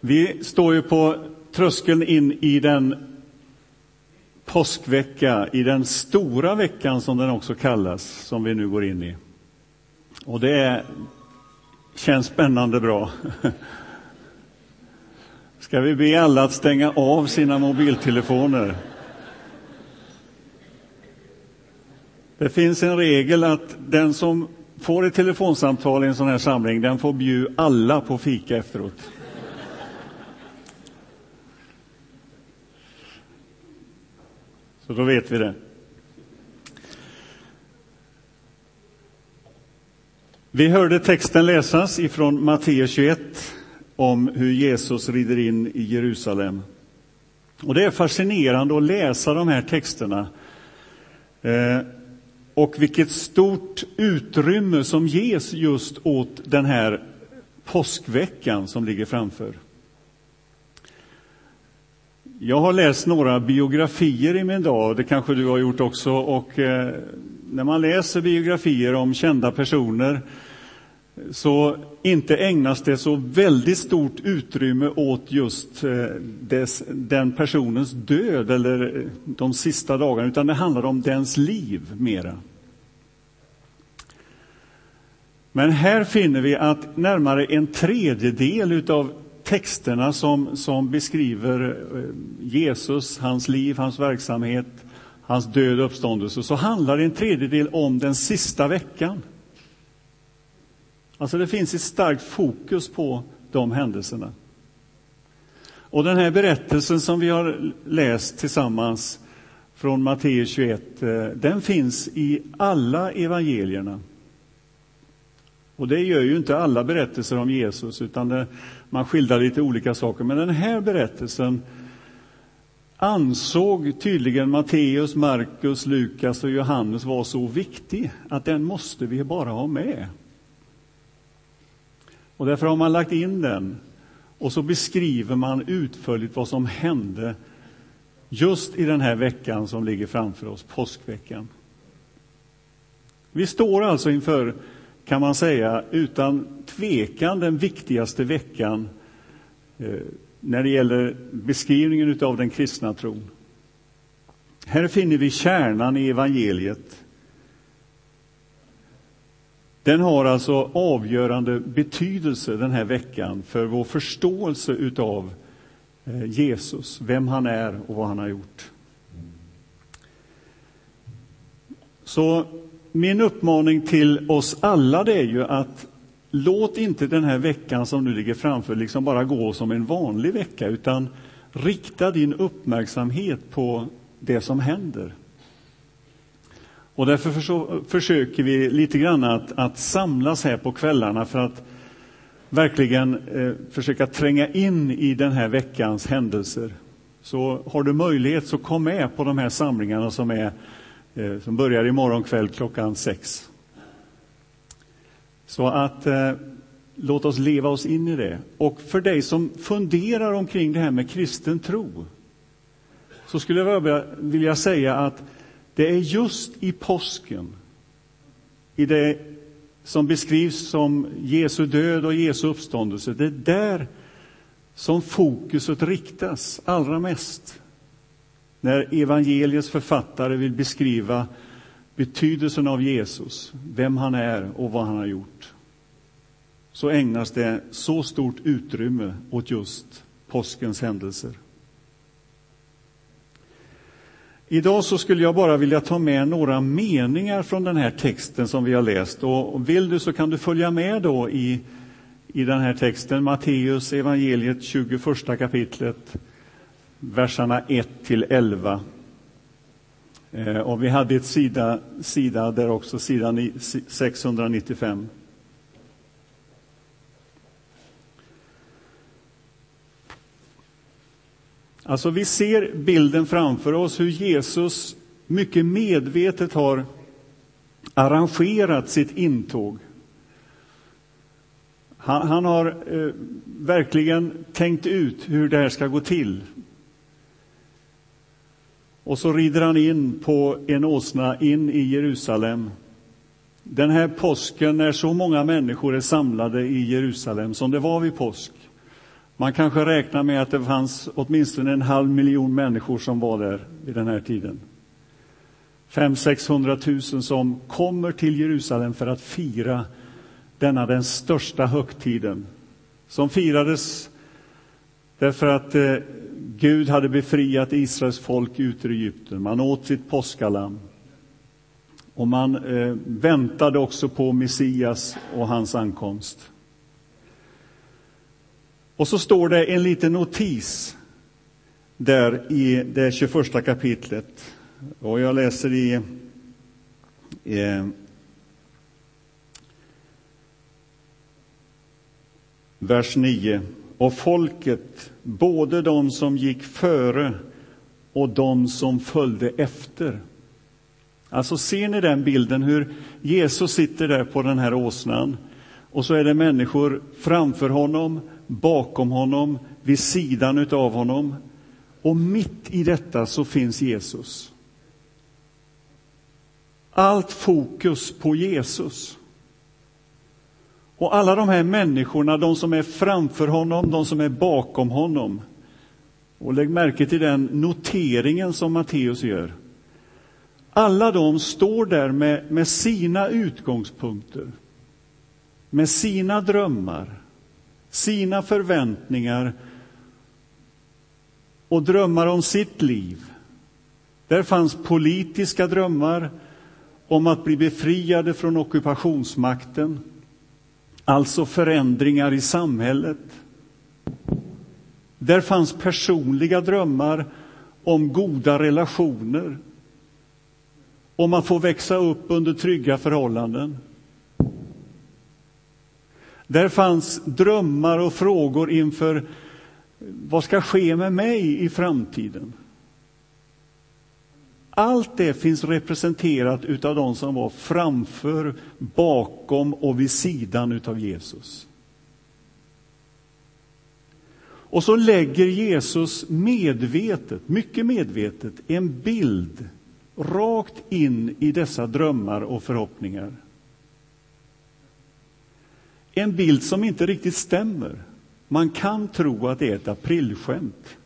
Vi står ju på tröskeln in i den påskvecka, i den stora veckan som den också kallas, som vi nu går in i. Och det är, känns spännande bra. Ska vi be alla att stänga av sina mobiltelefoner? Det finns en regel att den som får ett telefonsamtal i en sån här samling, den får bjuda alla på fika efteråt. Så då vet vi det. Vi hörde texten läsas ifrån Matteus 21 om hur Jesus rider in i Jerusalem. Och Det är fascinerande att läsa de här texterna. Eh, och vilket stort utrymme som ges just åt den här påskveckan som ligger framför. Jag har läst några biografier i min dag, det kanske du har gjort också. Och eh, när man läser biografier om kända personer så inte ägnas det så väldigt stort utrymme åt just eh, dess, den personens död eller eh, de sista dagarna, utan det handlar om dens liv mera. Men här finner vi att närmare en tredjedel av texterna som, som beskriver eh, Jesus, hans liv, hans verksamhet, hans död och uppståndelse, så handlar en tredjedel om den sista veckan. Alltså det finns ett starkt fokus på de händelserna. Och den här berättelsen som vi har läst tillsammans från Matteus 21, eh, den finns i alla evangelierna. Och det gör ju inte alla berättelser om Jesus, utan det, man skildrar lite olika saker. Men den här berättelsen ansåg tydligen Matteus, Markus, Lukas och Johannes var så viktig att den måste vi bara ha med. Och därför har man lagt in den. Och så beskriver man utförligt vad som hände just i den här veckan som ligger framför oss, påskveckan. Vi står alltså inför kan man säga, utan tvekan den viktigaste veckan eh, när det gäller beskrivningen av den kristna tron. Här finner vi kärnan i evangeliet. Den har alltså avgörande betydelse den här veckan för vår förståelse utav eh, Jesus, vem han är och vad han har gjort. Så min uppmaning till oss alla det är ju att låt inte den här veckan som nu ligger framför liksom bara gå som en vanlig vecka, utan rikta din uppmärksamhet på det som händer. Och därför för försöker vi lite grann att, att, samlas här på kvällarna för att verkligen eh, försöka tränga in i den här veckans händelser. Så har du möjlighet så kom med på de här samlingarna som är Eh, som börjar imorgon kväll klockan sex. Så att eh, låt oss leva oss in i det. Och för dig som funderar omkring det här med kristen tro så skulle jag vilja säga att det är just i påsken, i det som beskrivs som Jesu död och Jesu uppståndelse, det är där som fokuset riktas allra mest när evangeliets författare vill beskriva betydelsen av Jesus, vem han är och vad han har gjort, så ägnas det så stort utrymme åt just påskens händelser. Idag så skulle jag bara vilja ta med några meningar från den här texten som vi har läst. Och vill du så kan du följa med då i, i den här texten, Matteus evangeliet 21 kapitlet verserna 1 till 11. Eh, och vi hade ett sida, sida där också, sidan 695. Alltså vi ser bilden framför oss hur Jesus mycket medvetet har arrangerat sitt intåg. Han, han har eh, verkligen tänkt ut hur det här ska gå till. Och så rider han in på en åsna in i Jerusalem. Den här påsken när så många människor är samlade i Jerusalem som det var vid påsk. Man kanske räknar med att det fanns åtminstone en halv miljon människor som var där vid den här tiden. 500 000 som kommer till Jerusalem för att fira denna den största högtiden som firades därför att eh, Gud hade befriat Israels folk ut ur Egypten. Man åt sitt påskalamm. Och man eh, väntade också på Messias och hans ankomst. Och så står det en liten notis där i det 21 kapitlet. Och jag läser i eh, vers 9. Och folket, både de som gick före och de som följde efter. Alltså ser ni den bilden hur Jesus sitter där på den här åsnan och så är det människor framför honom, bakom honom, vid sidan av honom. Och mitt i detta så finns Jesus. Allt fokus på Jesus. Och alla de här människorna, de som är framför honom, de som är bakom honom. Och lägg märke till den noteringen som Matteus gör. Alla de står där med, med sina utgångspunkter, med sina drömmar, sina förväntningar och drömmar om sitt liv. Där fanns politiska drömmar om att bli befriade från ockupationsmakten, alltså förändringar i samhället. Där fanns personliga drömmar om goda relationer, om att få växa upp under trygga förhållanden. Där fanns drömmar och frågor inför vad ska ske med mig i framtiden. Allt det finns representerat utav de som var framför, bakom och vid sidan utav Jesus. Och så lägger Jesus medvetet, mycket medvetet, en bild rakt in i dessa drömmar och förhoppningar. En bild som inte riktigt stämmer. Man kan tro att det är ett aprilskämt.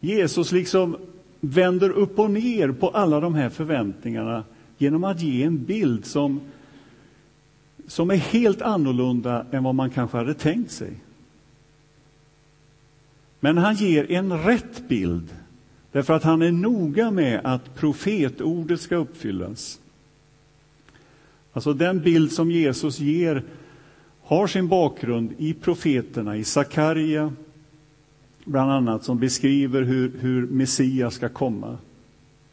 Jesus liksom vänder upp och ner på alla de här förväntningarna genom att ge en bild som, som är helt annorlunda än vad man kanske hade tänkt sig. Men han ger en rätt bild därför att han är noga med att profetordet ska uppfyllas. Alltså den bild som Jesus ger har sin bakgrund i profeterna, i Sakarja, bland annat, som beskriver hur, hur Messias ska komma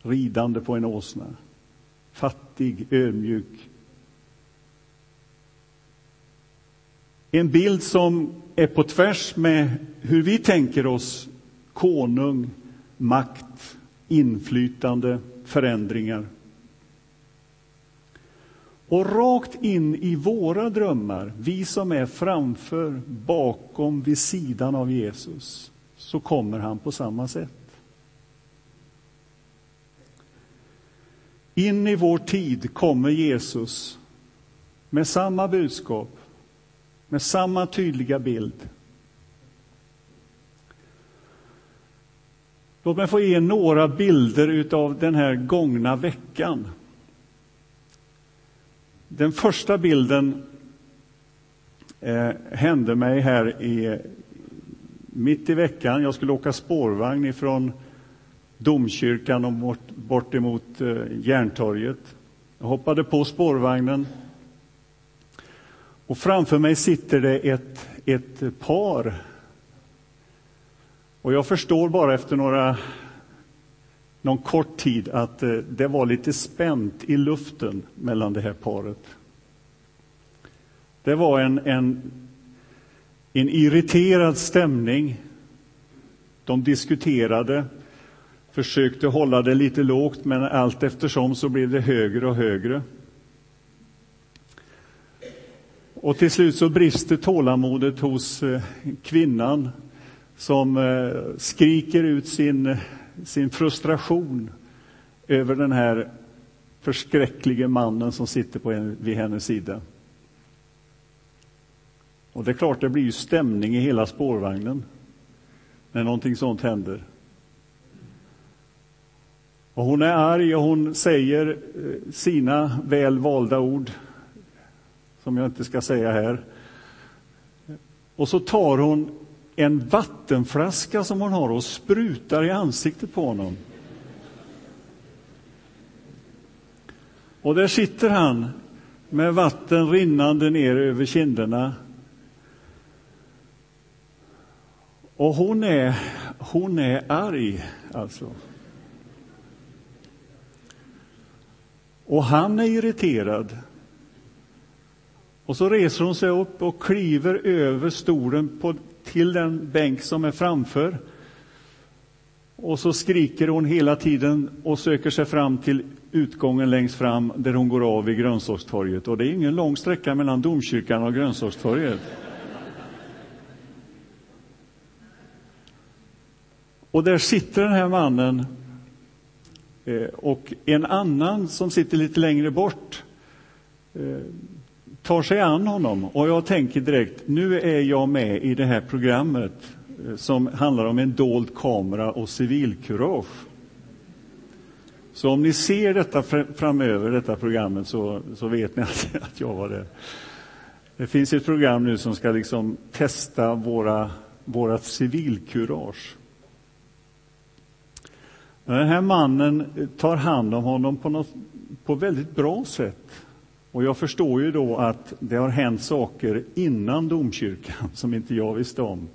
ridande på en åsna. Fattig, ödmjuk. En bild som är på tvärs med hur vi tänker oss konung, makt, inflytande, förändringar. Och rakt in i våra drömmar, vi som är framför, bakom, vid sidan av Jesus, så kommer han på samma sätt. In i vår tid kommer Jesus med samma budskap, med samma tydliga bild. Låt mig få ge några bilder av den här gångna veckan. Den första bilden eh, hände mig här i, mitt i veckan. Jag skulle åka spårvagn ifrån domkyrkan och bort, bort emot eh, Järntorget. Jag hoppade på spårvagnen. Och framför mig sitter det ett, ett par. Och jag förstår bara efter några, någon kort tid att eh, det var lite spänt i luften mellan det här paret. Det var en, en en irriterad stämning. De diskuterade, försökte hålla det lite lågt, men allt eftersom så blev det högre och högre. Och till slut så brister tålamodet hos eh, kvinnan som eh, skriker ut sin, sin frustration över den här förskräcklige mannen som sitter på en, vid hennes sida. Och det är klart, det blir ju stämning i hela spårvagnen när någonting sånt händer. Och hon är arg och hon säger eh, sina väl valda ord, som jag inte ska säga här. Och så tar hon en vattenflaska som hon har och sprutar i ansiktet på honom. Och där sitter han med vatten rinnande ner över kinderna. Och hon är, hon är arg, alltså. Och han är irriterad. Och så reser hon sig upp och kliver över stolen på, till den bänk som är framför. Och så skriker hon hela tiden och söker sig fram till utgången längst fram där hon går av vid grönsakstorget. Och det är ingen lång sträcka mellan domkyrkan och grönsakstorget. Och där sitter den här mannen eh, och en annan som sitter lite längre bort eh, tar sig an honom. Och jag tänker direkt, nu är jag med i det här programmet eh, som handlar om en dold kamera och civilkurage. Så om ni ser detta framöver, detta programmet, så, så vet ni att, att jag var det. Det finns ett program nu som ska liksom testa våra, våra civilkurage. Den här mannen tar hand om honom på, något, på väldigt bra sätt. Och jag förstår ju då att det har hänt saker innan domkyrkan som inte jag visste om.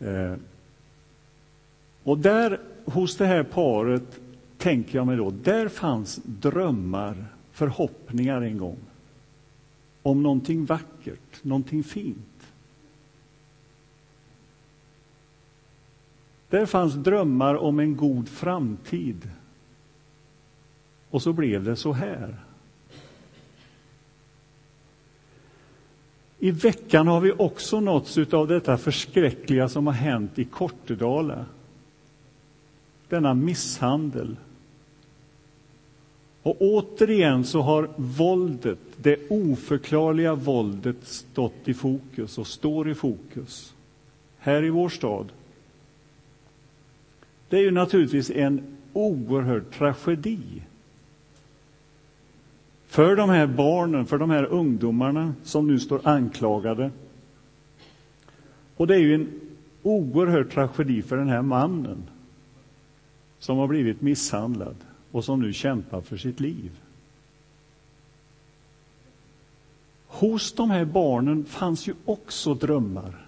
Eh, och där, hos det här paret, tänker jag mig då, där fanns drömmar, förhoppningar en gång. Om någonting vackert, någonting fint. Där fanns drömmar om en god framtid. Och så blev det så här. I veckan har vi också nåtts av detta förskräckliga som har hänt i Kortedala. Denna misshandel. Och återigen så har våldet, det oförklarliga våldet, stått i fokus och står i fokus här i vår stad. Det är ju naturligtvis en oerhörd tragedi för de här barnen, för de här ungdomarna som nu står anklagade. Och det är ju en oerhörd tragedi för den här mannen som har blivit misshandlad och som nu kämpar för sitt liv. Hos de här barnen fanns ju också drömmar.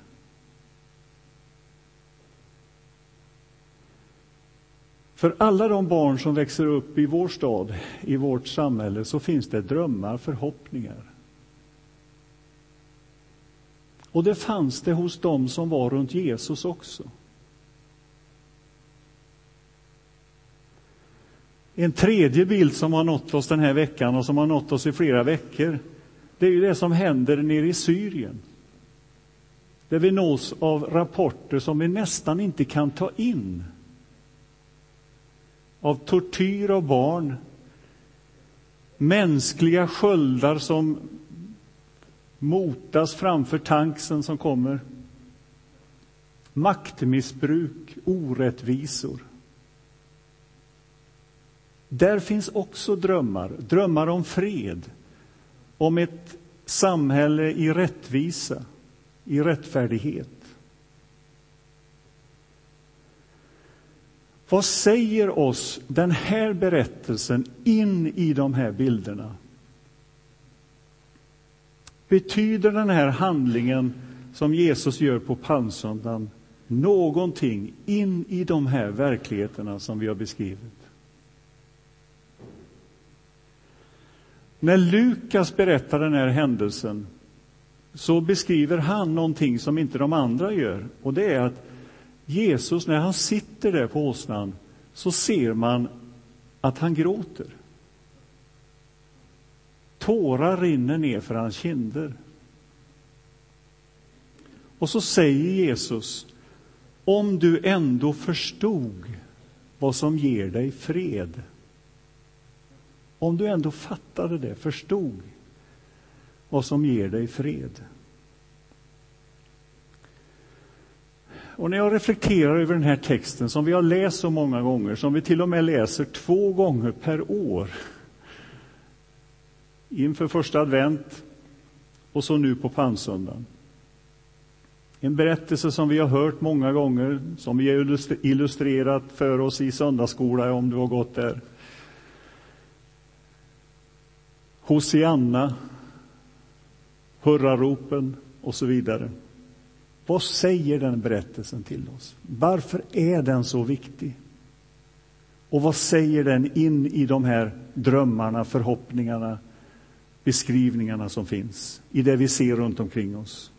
För alla de barn som växer upp i vår stad, i vårt samhälle, så finns det drömmar, förhoppningar. Och det fanns det hos dem som var runt Jesus också. En tredje bild som har nått oss den här veckan och som har nått oss i flera veckor, det är ju det som händer nere i Syrien. Där vi nås av rapporter som vi nästan inte kan ta in av tortyr av barn, mänskliga sköldar som motas framför tanksen som kommer, maktmissbruk, orättvisor. Där finns också drömmar, drömmar om fred, om ett samhälle i rättvisa, i rättfärdighet. Vad säger oss den här berättelsen in i de här bilderna? Betyder den här handlingen som Jesus gör på palmsöndagen någonting in i de här verkligheterna som vi har beskrivit? När Lukas berättar den här händelsen så beskriver han någonting som inte de andra gör. Och det är att Jesus, när han sitter där på åsnan, så ser man att han gråter. Tårar rinner ner för hans kinder. Och så säger Jesus, om du ändå förstod vad som ger dig fred. Om du ändå fattade det, förstod vad som ger dig fred. Och när jag reflekterar över den här texten som vi har läst så många gånger, som vi till och med läser två gånger per år, inför första advent och så nu på palmsöndagen. En berättelse som vi har hört många gånger, som vi har illustrerat för oss i söndagsskola, om du har gått där. Hosianna, hurraropen och så vidare. Vad säger den berättelsen till oss? Varför är den så viktig? Och vad säger den in i de här drömmarna, förhoppningarna, beskrivningarna som finns i det vi ser runt omkring oss?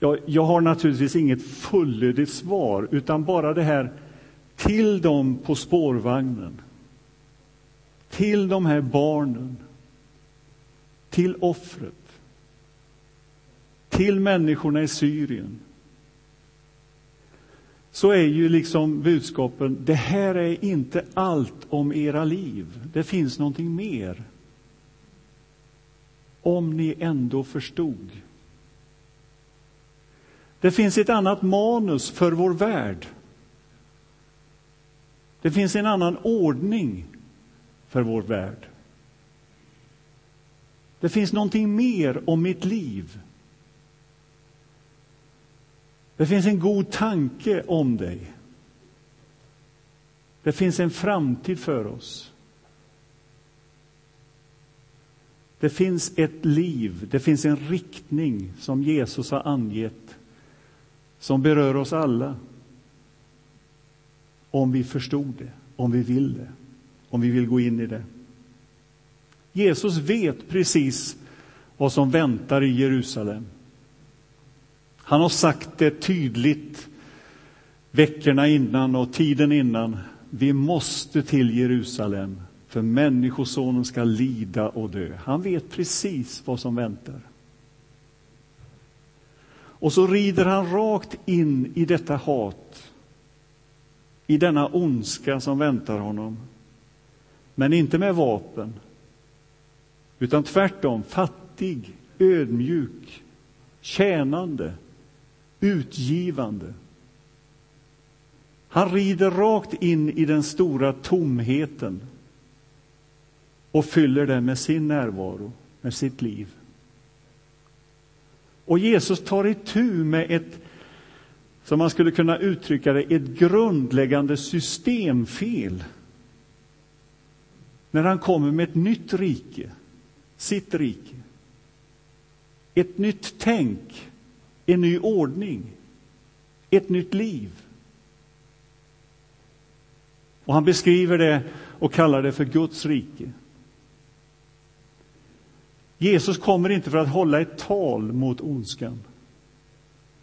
Jag, jag har naturligtvis inget fullödigt svar, utan bara det här till dem på spårvagnen, till de här barnen, till offret, till människorna i Syrien så är ju liksom budskapen, det här är inte allt om era liv. Det finns någonting mer. Om ni ändå förstod. Det finns ett annat manus för vår värld. Det finns en annan ordning för vår värld. Det finns någonting mer om mitt liv. Det finns en god tanke om dig. Det finns en framtid för oss. Det finns ett liv, det finns en riktning som Jesus har angett som berör oss alla. Om vi förstod det, om vi vill det, om vi vill gå in i det. Jesus vet precis vad som väntar i Jerusalem. Han har sagt det tydligt veckorna innan och tiden innan. Vi måste till Jerusalem, för Människosonen ska lida och dö. Han vet precis vad som väntar. Och så rider han rakt in i detta hat, i denna ondska som väntar honom. Men inte med vapen, utan tvärtom fattig, ödmjuk, tjänande, utgivande. Han rider rakt in i den stora tomheten och fyller den med sin närvaro, med sitt liv. Och Jesus tar itu med ett, som man skulle kunna uttrycka det, ett grundläggande systemfel när han kommer med ett nytt rike, sitt rike. Ett nytt tänk, en ny ordning, ett nytt liv. Och han beskriver det och kallar det för Guds rike. Jesus kommer inte för att hålla ett tal mot ondskan.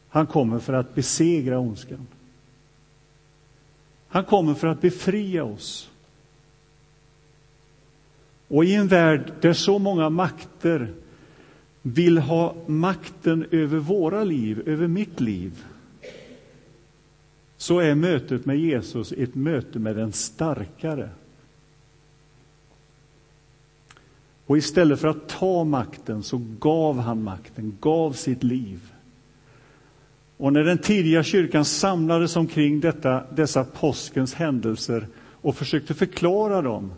Han kommer för att besegra ondskan. Han kommer för att befria oss. Och i en värld där så många makter vill ha makten över våra liv, över mitt liv, så är mötet med Jesus ett möte med den starkare. Och istället för att ta makten så gav han makten, gav sitt liv. Och när den tidiga kyrkan samlades omkring detta, dessa påskens händelser och försökte förklara dem,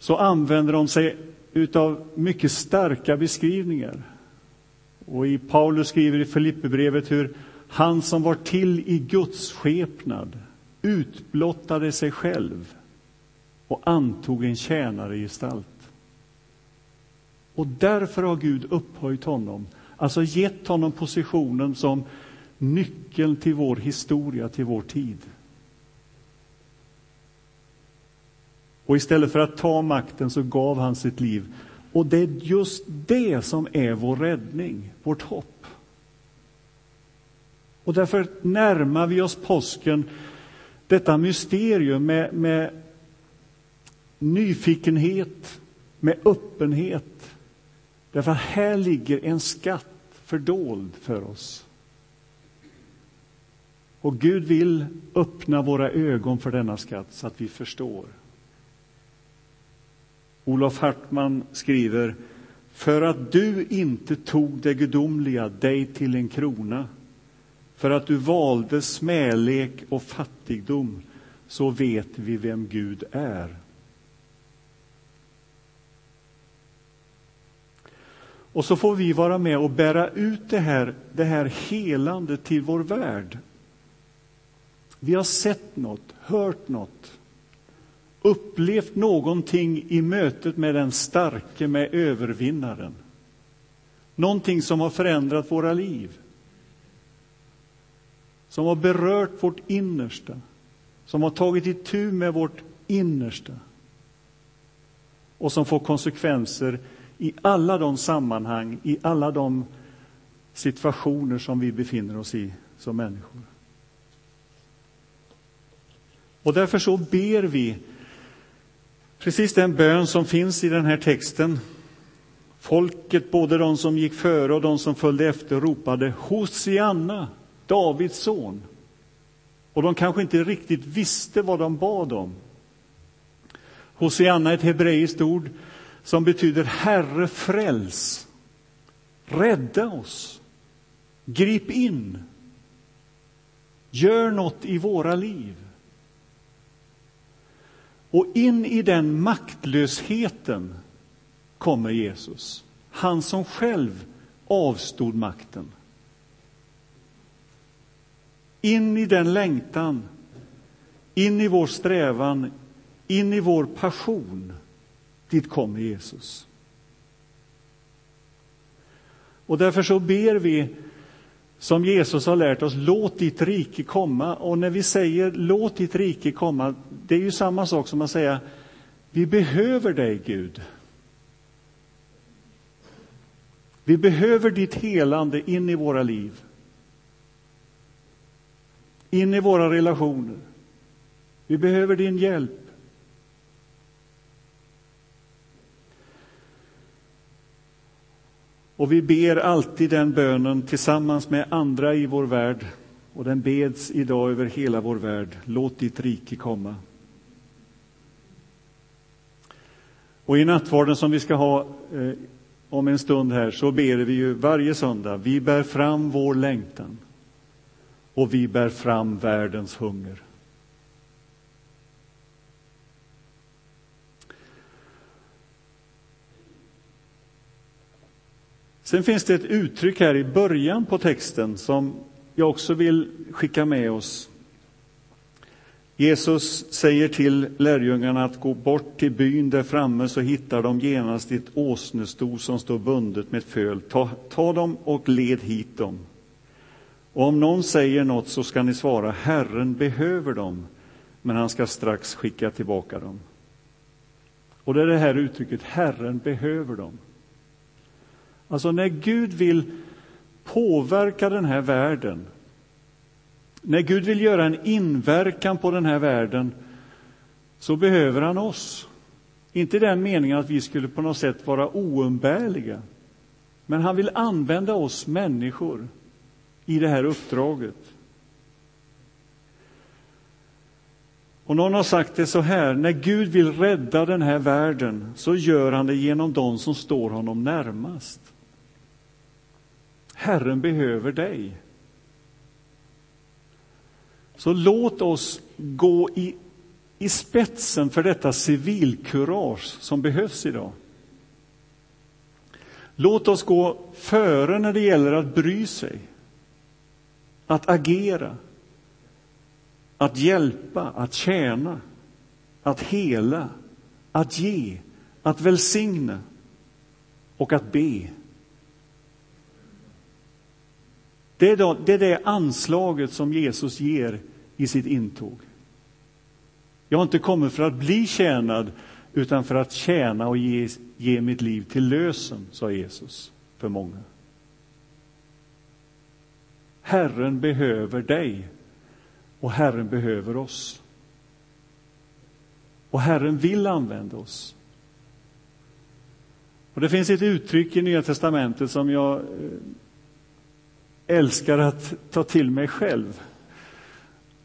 så använder de sig utav mycket starka beskrivningar. Och i Paulus skriver i Filipperbrevet hur han som var till i Guds skepnad utblottade sig själv och antog en tjänargestalt. Och därför har Gud upphöjt honom, alltså gett honom positionen som nyckeln till vår historia, till vår tid. Och istället för att ta makten så gav han sitt liv. Och det är just det som är vår räddning, vårt hopp. Och därför närmar vi oss påsken, detta mysterium, med, med nyfikenhet, med öppenhet. Därför att här ligger en skatt fördold för oss. Och Gud vill öppna våra ögon för denna skatt så att vi förstår. Olof Hartman skriver För att du inte tog det gudomliga dig till en krona för att du valde smälek och fattigdom så vet vi vem Gud är. Och så får vi vara med och bära ut det här, det här helande till vår värld. Vi har sett något, hört något, upplevt någonting i mötet med den starke, med övervinnaren. Någonting som har förändrat våra liv. Som har berört vårt innersta, som har tagit itu med vårt innersta och som får konsekvenser i alla de sammanhang, i alla de situationer som vi befinner oss i som människor. Och därför så ber vi precis den bön som finns i den här texten. Folket, både de som gick före och de som följde efter, ropade Hosianna, Davids son. Och de kanske inte riktigt visste vad de bad om. Hosianna är ett hebreiskt ord som betyder Herre fräls, rädda oss, grip in, gör något i våra liv. Och in i den maktlösheten kommer Jesus, han som själv avstod makten. In i den längtan, in i vår strävan, in i vår passion Dit kommer Jesus. Och därför så ber vi som Jesus har lärt oss, låt ditt rike komma. Och när vi säger låt ditt rike komma, det är ju samma sak som att säga vi behöver dig Gud. Vi behöver ditt helande in i våra liv. In i våra relationer. Vi behöver din hjälp. Och vi ber alltid den bönen tillsammans med andra i vår värld. Och den beds idag över hela vår värld. Låt ditt rike komma. Och i nattvarden som vi ska ha eh, om en stund här så ber vi ju varje söndag. Vi bär fram vår längtan och vi bär fram världens hunger. Sen finns det ett uttryck här i början på texten som jag också vill skicka med oss. Jesus säger till lärjungarna att gå bort till byn där framme så hittar de genast ett åsnesto som står bundet med ett föl. Ta, ta dem och led hit dem. Och om någon säger något så ska ni svara Herren behöver dem, men han ska strax skicka tillbaka dem. Och det är det här uttrycket Herren behöver dem. Alltså när Gud vill påverka den här världen, när Gud vill göra en inverkan på den här världen, så behöver han oss. Inte i den meningen att vi skulle på något sätt vara oumbärliga, men han vill använda oss människor i det här uppdraget. Och någon har sagt det så här, när Gud vill rädda den här världen så gör han det genom de som står honom närmast. Herren behöver dig. Så låt oss gå i, i spetsen för detta civilkurage som behövs idag. Låt oss gå före när det gäller att bry sig, att agera, att hjälpa, att tjäna, att hela, att ge, att välsigna och att be. Det är, då, det är det anslaget som Jesus ger i sitt intåg. Jag har inte kommit för att bli tjänad, utan för att tjäna och ge, ge mitt liv till lösen, sa Jesus för många. Herren behöver dig och Herren behöver oss. Och Herren vill använda oss. Och Det finns ett uttryck i Nya testamentet som jag eh, älskar att ta till mig själv.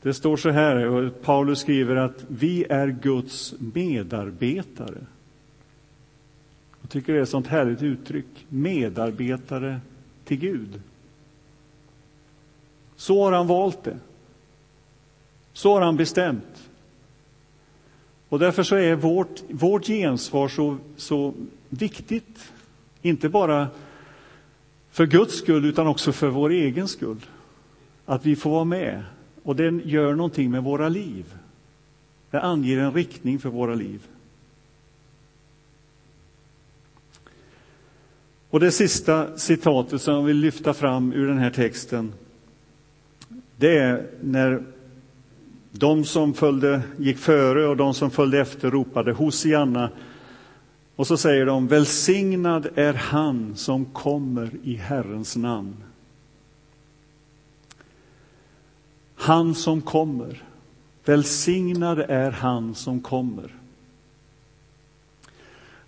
Det står så här, och Paulus skriver att vi är Guds medarbetare. Jag tycker det är ett sånt härligt uttryck, medarbetare till Gud. Så har han valt det. Så har han bestämt. Och därför så är vårt, vårt gensvar så, så viktigt. Inte bara för Guds skull, utan också för vår egen skull. Att vi får vara med. Och den gör någonting med våra liv. Det anger en riktning för våra liv. Och det sista citatet som jag vill lyfta fram ur den här texten, det är när de som följde, gick före och de som följde efter ropade Hosianna. Och så säger de, välsignad är han som kommer i Herrens namn. Han som kommer. Välsignad är han som kommer.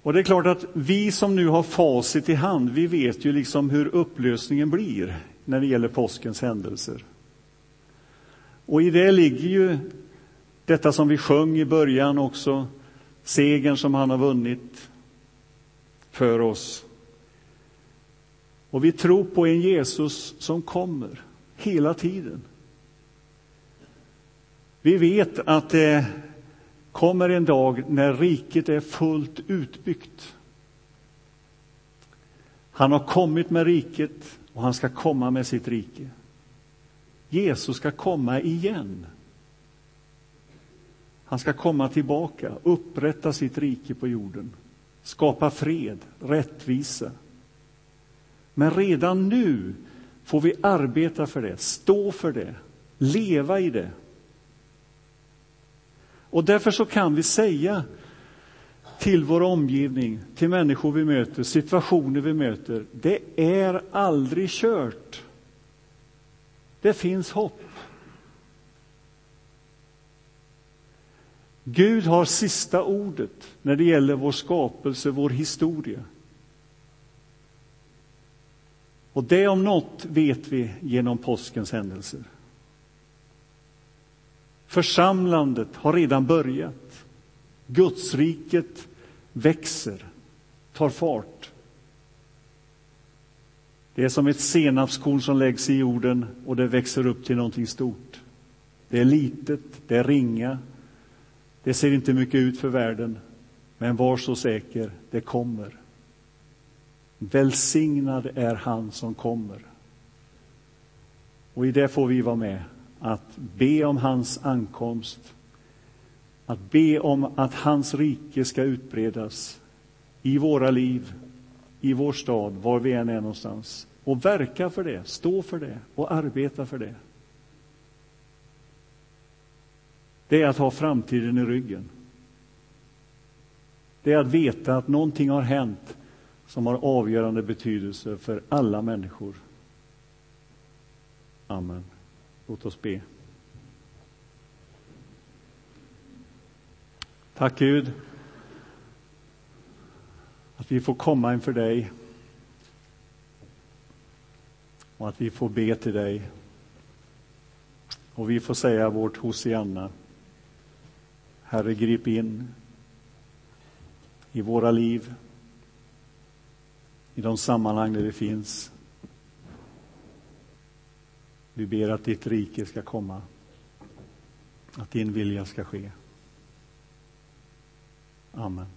Och det är klart att vi som nu har facit i hand, vi vet ju liksom hur upplösningen blir när det gäller påskens händelser. Och i det ligger ju detta som vi sjöng i början också, segern som han har vunnit för oss. Och vi tror på en Jesus som kommer hela tiden. Vi vet att det kommer en dag när riket är fullt utbyggt. Han har kommit med riket och han ska komma med sitt rike. Jesus ska komma igen. Han ska komma tillbaka, upprätta sitt rike på jorden, skapa fred, rättvisa. Men redan nu får vi arbeta för det, stå för det, leva i det. Och därför så kan vi säga till vår omgivning, till människor vi möter, situationer vi möter, det är aldrig kört. Det finns hopp. Gud har sista ordet när det gäller vår skapelse, vår historia. Och det om något vet vi genom påskens händelser. Församlandet har redan börjat. Gudsriket växer, tar fart. Det är som ett senapskorn som läggs i jorden och det växer upp till någonting stort. Det är litet, det är ringa, det ser inte mycket ut för världen, men var så säker, det kommer. Välsignad är han som kommer. Och i det får vi vara med, att be om hans ankomst, att be om att hans rike ska utbredas i våra liv, i vår stad, var vi än är någonstans. Och verka för det, stå för det och arbeta för det. Det är att ha framtiden i ryggen. Det är att veta att någonting har hänt som har avgörande betydelse för alla människor. Amen. Låt oss be. Tack Gud att vi får komma inför dig och att vi får be till dig. Och vi får säga vårt Hosianna. Herre, grip in i våra liv, i de sammanhang där vi finns. Vi ber att ditt rike ska komma, att din vilja ska ske. Amen.